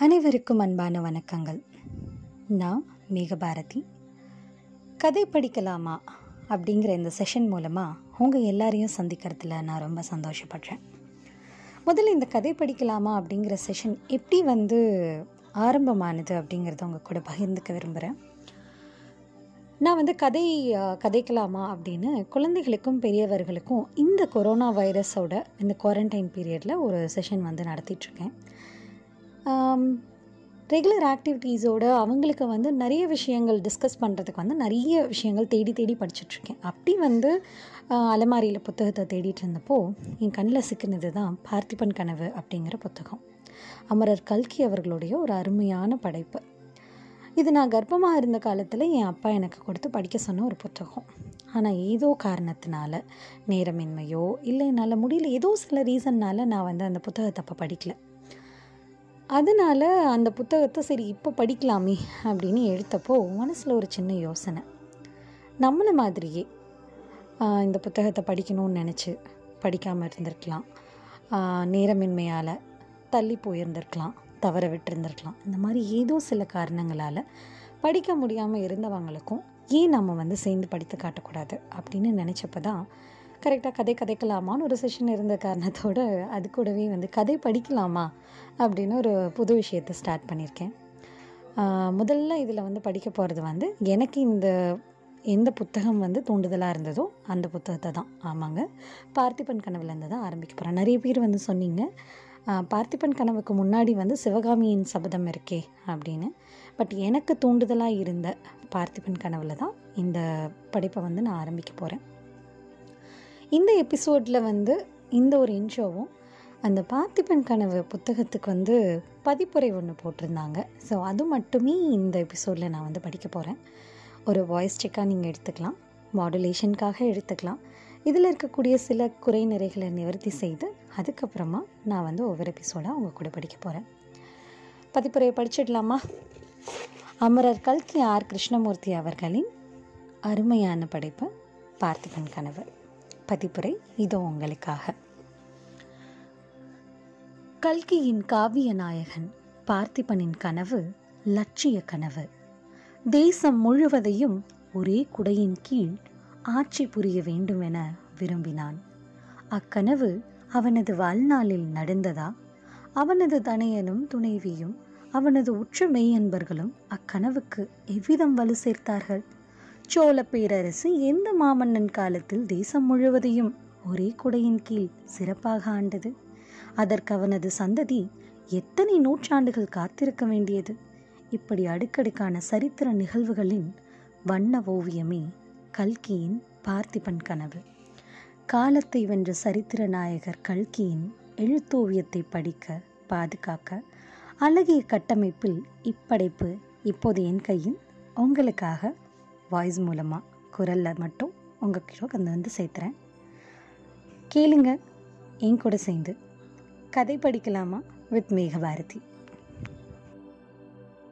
அனைவருக்கும் அன்பான வணக்கங்கள். நான் மேகபாரதி கதை படிக்கலாமா அப்படிங்கிற இந்த செஷன் மூலமாக உங்கள் எல்லாரையும் சந்திக்கிறதுல நான் ரொம்ப சந்தோஷப்படுறேன். முதல்ல இந்த கதை படிக்கலாமா அப்படிங்கிற செஷன் எப்படி வந்து ஆரம்பமானது அப்படிங்கிறத உங்கள் கூட பகிர்ந்துக்க விரும்புகிறேன் நான் வந்து கதை கதைக்கலாமா அப்படின்னு குழந்தைகளுக்கும் பெரியவர்களுக்கும் இந்த கொரோனா வைரஸோட இந்த குவாரண்டைன் பீரியடில் ஒரு செஷன் வந்து நடத்திட்டுருக்கேன் ரெகுலர் ஆக்டிவிட்டீஸோட அவங்களுக்கு வந்து நிறைய விஷயங்கள் டிஸ்கஸ் பண்ணுறதுக்கு வந்து நிறைய விஷயங்கள் தேடி தேடி படிச்சுட்ருக்கேன். அப்படி வந்து அலமாரியில் புத்தகத்தை தேடிட்டு இருந்தப்போ என் கண்ணில் சிக்கினது தான் பார்த்திபன் கனவு அப்படிங்கிற புத்தகம். அமரர் கல்கி அவர்களுடைய ஒரு அருமையான படைப்பு. இது நான் கர்ப்பமாக இருந்த காலத்தில் என் அப்பா எனக்கு கொடுத்து படிக்க சொன்ன ஒரு புத்தகம். ஆனால் ஏதோ காரணத்தினால நேரமின்மையோ இல்லை என்னால் முடியல ஏதோ சில ரீசன்னால் நான் வந்து அந்த புத்தகத்தை அப்போ படிக்கலை. அதனால் அந்த புத்தகத்தை சரி இப்போ படிக்கலாமே அப்படின்னு எடுத்தப்போ மனசில் ஒரு சின்ன யோசனை. நம்மளை மாதிரியே இந்த புத்தகத்தை படிக்கணும்னு நினச்சி படிக்காமல் இருந்திருக்கலாம். நேரமின்மையால் தள்ளி போயிருந்திருக்கலாம் தவற விட்டுருந்துருக்கலாம். இந்த மாதிரி ஏதோ சில காரணங்களால் படிக்க முடியாமல் இருந்தவங்களுக்கும் ஏன் நம்ம வந்து சேர்ந்து படித்து காட்டக்கூடாது அப்படின்னு நினச்சப்ப தான் கரெக்டாக கதை கதைக்கலாமான்னு ஒரு செஷன் இருந்த காரணத்தோட அது கூடவே வந்து கதை படிக்கலாமா அப்படின்னு ஒரு புது விஷயத்தை ஸ்டார்ட் பண்ணியிருக்கேன் முதல்ல இதில் வந்து படிக்க போகிறது வந்து எனக்கு இந்த எந்த புத்தகம் வந்து தூண்டுதலாக இருந்ததோ அந்த புத்தகத்தை தான். ஆமாங்க. பார்த்திபன் கனவுலேருந்து தான் ஆரம்பிக்க போகிறேன் நிறைய பேர் வந்து சொன்னீங்க. பார்த்திபன் கனவுக்கு முன்னாடி வந்து சிவகாமியின் சபதம் இருக்கே அப்படின்னு. பட் எனக்கு தூண்டுதலாக இருந்த பார்த்திபன் கனவுல தான் இந்த படிப்பை வந்து நான் ஆரம்பிக்க போகிறேன் இந்த எபிசோடில் வந்து இந்த ஒரு இன்ட்ரோவும் அந்த பார்த்திபன் கனவு புத்தகத்துக்கு வந்து பதிப்புரை ஒன்று போட்டிருந்தாங்க. ஸோ அது மட்டுமே இந்த எபிசோடில் நான் வந்து படிக்க போகிறேன் ஒரு வாய்ஸ் செக்காக நீங்கள் எடுத்துக்கலாம். மாடுலேஷனுக்காக எடுத்துக்கலாம். இதில் இருக்கக்கூடிய சில குறை நிறைகளை நிவர்த்தி செய்து அதுக்கப்புறமா நான் வந்து ஒவ்வொரு எபிசோடாக உங்கள் கூட படிக்க போகிறேன் பதிப்புரையை படிச்சிடலாமா? அமரர் கல்கி ஆர் கிருஷ்ணமூர்த்தி அவர்களின் அருமையான படைப்பு பார்த்திபன் கனவு. பதிப்புரை இதோ உங்களுக்காக. கல்கியின் காவிய நாயகன் பார்த்திபனின் கனவு லட்சிய கனவு. தேசம் முழுவதையும் ஒரே குடையின் கீழ் ஆட்சி புரிய வேண்டுமென விரும்பினான். அக்கனவு அவனது வாழ்நாளில் நடந்ததா? அவனது தனையனும் துணைவியும் அவனது உற்ற மெய்யன்பர்களும் அக்கனவுக்கு எவ்விதம் வலு சேர்த்தார்கள்? சோழ பேரரசு எந்த மாமன்னன் காலத்தில் தேசம் முழுவதையும் ஒரே குடையின் கீழ் சிறப்பாக ஆண்டது. அதற்கு அவனது சந்ததி எத்தனை நூற்றாண்டுகள் காத்திருக்க வேண்டியது? இப்படி அடுக்கடுக்கான சரித்திர நிகழ்வுகளின் வண்ண ஓவியமே கல்கியின் பார்த்திபன் கனவு. காலத்தை வென்ற சரித்திர நாயகர் கல்கியின் எழுத்தோவியத்தை படிக்க பாதுகாக்க அழகிய கட்டமைப்பில் இப்படைப்பு இப்போது என் கையில். உங்களுக்காக வாய்ஸ் மூலமாக குரலில் மட்டும் உங்கள் கிட்ட கொண்டு வந்து சேர்த்துறேன். கேளுங்க என் கூட சேர்ந்து. கதை படிக்கலாமா? வித் மேகபாரதி.